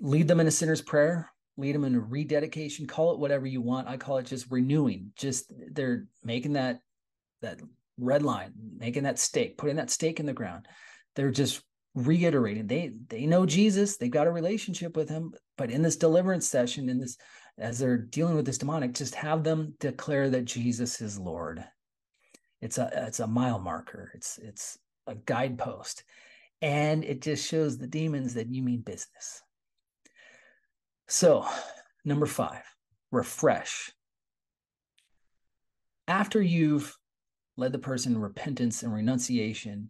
S1: lead them in a sinner's prayer, lead them in a rededication, call it whatever you want. I call it just renewing. Just they're making that that red line, making that stake, putting that stake in the ground. They're just reiterating they they know jesus they've got a relationship with him but in this deliverance session in this as they're dealing with this demonic just have them declare that jesus is lord it's a it's a mile marker it's it's a guidepost and it just shows the demons that you mean business so number five refresh. After you've led the person in repentance and renunciation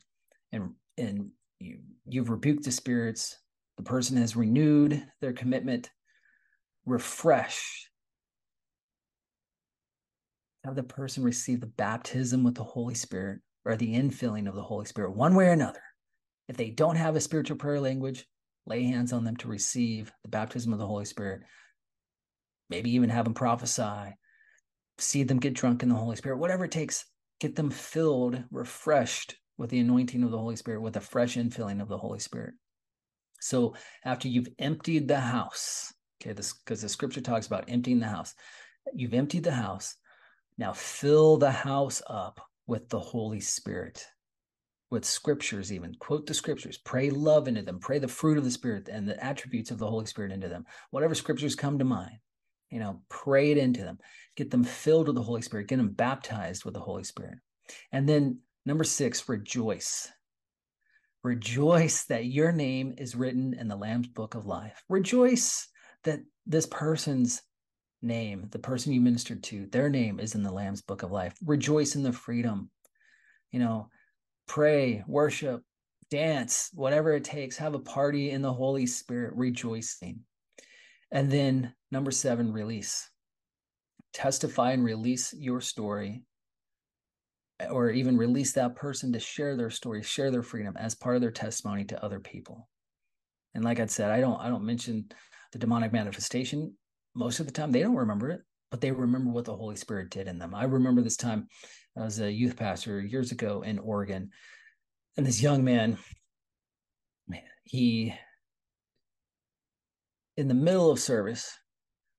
S1: and and you you've rebuked the spirits the person has renewed their commitment refresh. Have the person receive the baptism with the holy spirit or the infilling of the holy spirit one way or another. If they don't have a spiritual prayer language lay hands on them to receive the baptism of the holy spirit maybe even have them prophesy see them get drunk in the holy spirit whatever it takes get them filled refreshed with the anointing of the Holy Spirit, with a fresh infilling of the Holy Spirit. So after you've emptied the house, okay, this because the scripture talks about emptying the house. You've emptied the house. Now fill the house up with the Holy Spirit, with scriptures, even quote the scriptures, pray love into them, pray the fruit of the Spirit and the attributes of the Holy Spirit into them. Whatever scriptures come to mind, you know, pray it into them, get them filled with the Holy Spirit, get them baptized with the Holy Spirit. And then Number six, rejoice. Rejoice that your name is written in the Lamb's book of life. Rejoice that this person's name, the person you ministered to, their name is in the Lamb's book of life. Rejoice in the freedom. You know, pray, worship, dance, whatever it takes. Have a party in the Holy Spirit, rejoicing. And then number seven, release. Testify and release your story or even release that person to share their story, share their freedom as part of their testimony to other people. And like I said, I don't I don't mention the demonic manifestation most of the time. They don't remember it, but they remember what the Holy Spirit did in them. I remember this time I was a youth pastor years ago in Oregon, and this young man, he in the middle of service,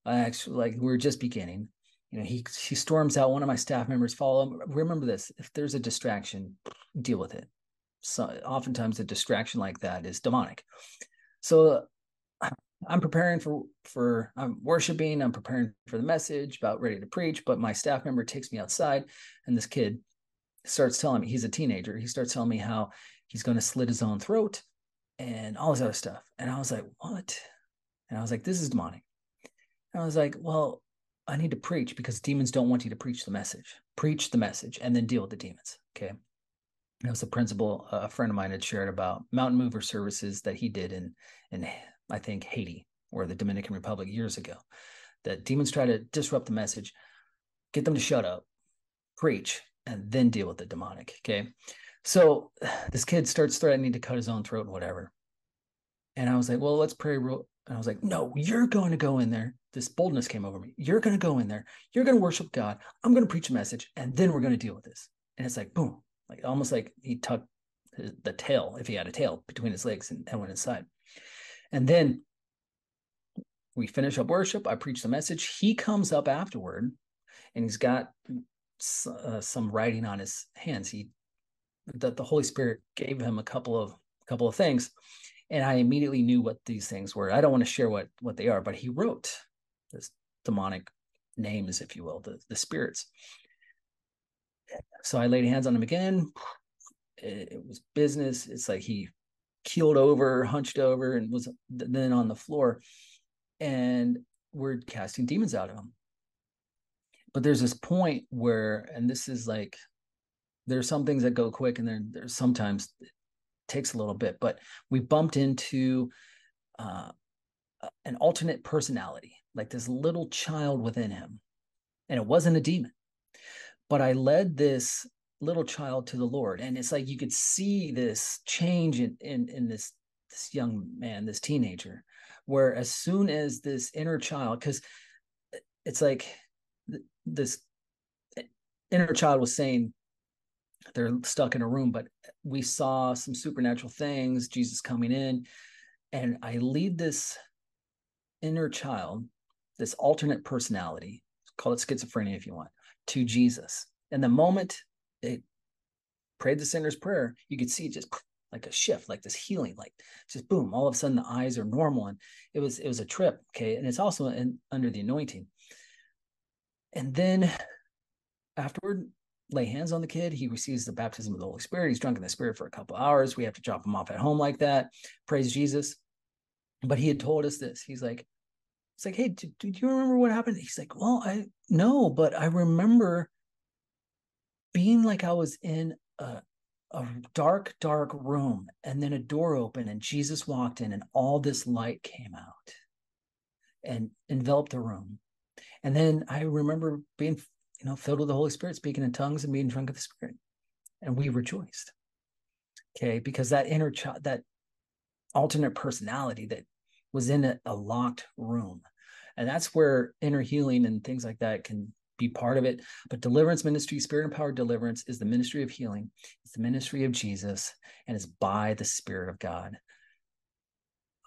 S1: I actually like we are just beginning you know he he storms out one of my staff members follow him. Remember this if there's a distraction deal with it. So oftentimes a distraction like that is demonic. So i'm preparing for for i'm worshiping i'm preparing for the message about ready to preach but my staff member takes me outside and this kid starts telling me he's a teenager he starts telling me how he's going to slit his own throat and all this other stuff and i was like what and i was like this is demonic and i was like well I need to preach because demons don't want you to preach the message. Preach the message and then deal with the demons. Okay. That was a principle a friend of mine had shared about mountain mover services that he did in in I think Haiti or the Dominican Republic years ago. That demons try to disrupt the message, get them to shut up, preach, and then deal with the demonic. Okay. So [sighs] this kid starts threatening to cut his own throat and whatever. And I was like, well, let's pray real. And I was like, no, you're going to go in there this boldness came over me. You're going to go in there. You're going to worship God. I'm going to preach a message, and then we're going to deal with this. And it's like boom, like almost like he tucked the tail, if he had a tail, between his legs and, and went inside. And then we finish up worship. I preach the message. He comes up afterward, and he's got uh, some writing on his hands. He that the Holy Spirit gave him a couple of couple of things, and I immediately knew what these things were. I don't want to share what what they are, but he wrote the demonic names, if you will, the, the spirits. So I laid hands on him again. It, it was business. It's like he keeled over, hunched over, and was then on the floor. And we're casting demons out of him. But there's this point where, and this is like there's some things that go quick and then there's sometimes it takes a little bit but we bumped into uh, an alternate personality like this little child within him and it wasn't a demon but i led this little child to the lord. And it's like you could see this change in in, in this this young man this teenager where as soon as this inner child because eh, it's like this eh, inner child was saying they're stuck in a room but eh, we saw some supernatural things jesus coming in and i lead this inner child this alternate personality call it schizophrenia if you want to jesus. And the moment it prayed the sinner's prayer you could see just [clears throat] like a shift like this healing like just boom all of a sudden the eyes are normal and it was it was a trip okay and it's also in, under the anointing and then afterward lay hands on the kid. He receives the baptism of the Holy Spirit. He's drunk in the Spirit for a couple hours. We have to drop him off at home like that. Praise Jesus. But he had told us this. He's like, it's like, hey, do, do you remember what happened? He's like, well, I no, but I remember being like I was in a, a dark, dark room, and then a door opened, and Jesus walked in, and all this light came out and enveloped the room. And then I remember being you know, filled with the Holy Spirit, speaking in tongues and being drunk of the Spirit. And we rejoiced. Okay, because that inner child, that alternate personality that was in a, a locked room. And that's where inner healing and things like that can be part of it. But deliverance ministry, spirit empowered deliverance is the ministry of healing. It's the ministry of Jesus and it's by the Spirit of God.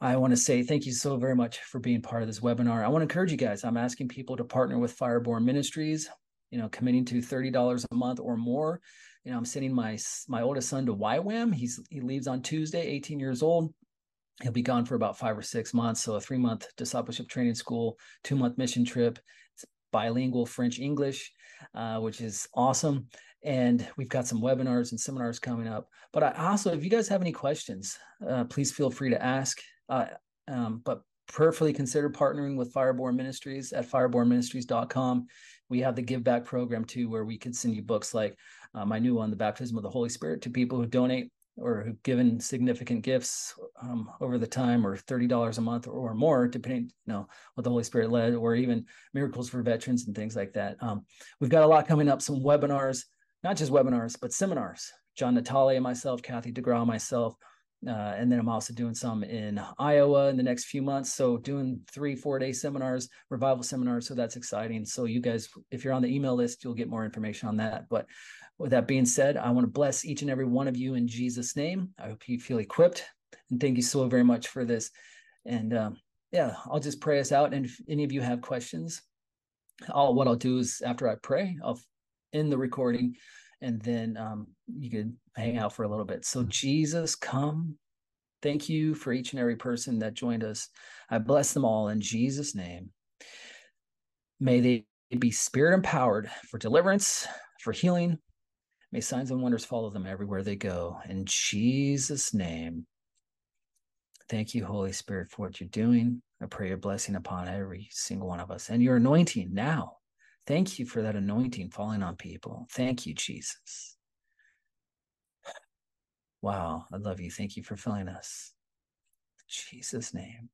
S1: I want to say thank you so very much for being part of this webinar. I want to encourage you guys. I'm asking people to partner with Fireborn Ministries you know, committing to $30 a month or more. You know, I'm sending my my oldest son to YWAM. He's he leaves on Tuesday, 18 years old. He'll be gone for about five or six months. So a three month discipleship training school, two month mission trip. It's bilingual French English, uh, which is awesome. And we've got some webinars and seminars coming up. But I also, if you guys have any questions, uh, please feel free to ask. Uh, um, but prayerfully consider partnering with Fireborn Ministries at firebornministries.com we have the give back program too where we can send you books like uh, my new one the baptism of the holy spirit to people who donate or who've given significant gifts um, over the time or $30 a month or more depending you know what the holy spirit led or even miracles for veterans and things like that um, we've got a lot coming up some webinars not just webinars but seminars john natale and myself kathy degraw myself uh, and then I'm also doing some in Iowa in the next few months. So doing three, four day seminars, revival seminars. So that's exciting. So you guys, if you're on the email list, you'll get more information on that. But with that being said, I want to bless each and every one of you in Jesus' name. I hope you feel equipped. And thank you so very much for this. And um, yeah, I'll just pray us out. And if any of you have questions, I'll, what I'll do is after I pray, I'll end the recording and then um, you could hang out for a little bit. So, Jesus, come. Thank you for each and every person that joined us. I bless them all in Jesus' name. May they be spirit empowered for deliverance, for healing. May signs and wonders follow them everywhere they go. In Jesus' name. Thank you, Holy Spirit, for what you're doing. I pray your blessing upon every single one of us and your anointing now Thank you for that anointing falling on people. Thank you, Jesus. Wow, I love you. Thank you for filling us. In Jesus' name.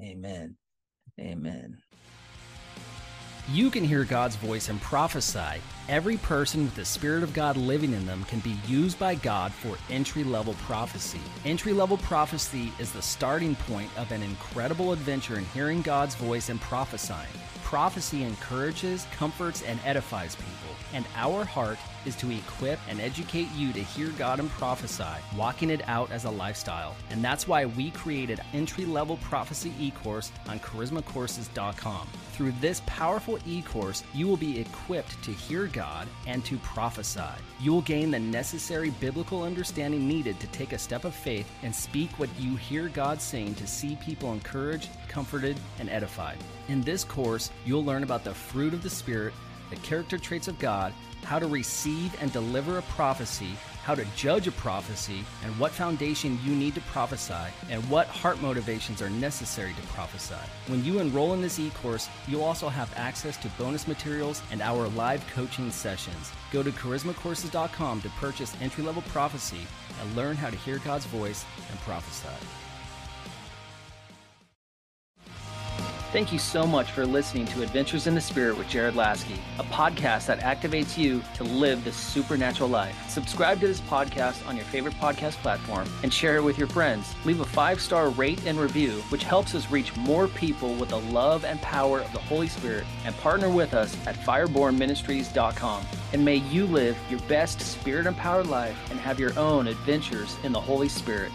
S1: Amen. Amen.
S2: You can hear God's voice and prophesy. Every person with the Spirit of God living in them can be used by God for entry level prophecy. Entry level prophecy is the starting point of an incredible adventure in hearing God's voice and prophesying prophecy encourages, comforts, and edifies people, and our heart is to equip and educate you to hear God and prophesy, walking it out as a lifestyle. And that's why we created entry level prophecy e course on charismacourses.com. Through this powerful e course, you will be equipped to hear God and to prophesy. You will gain the necessary biblical understanding needed to take a step of faith and speak what you hear God saying to see people encouraged, comforted, and edified. In this course, you'll learn about the fruit of the Spirit, the character traits of God, how to receive and deliver a prophecy,
S1: how to judge a prophecy, and what foundation you need to prophesy, and what heart motivations are necessary to prophesy. When you enroll in this e course, you'll also have access to bonus materials and our live coaching sessions. Go to charismacourses.com to purchase entry level prophecy and learn how to hear God's voice and prophesy. Thank you so much for listening to Adventures in the Spirit with Jared Laskey, a podcast that activates you to live the supernatural life. Subscribe to this podcast on your favorite podcast platform and share it with your friends. Leave a five star rate and review, which helps us reach more people with the love and power of the Holy Spirit. And partner with us at firebornministries.com. And may you live your best spirit empowered life and have your own adventures in the Holy Spirit.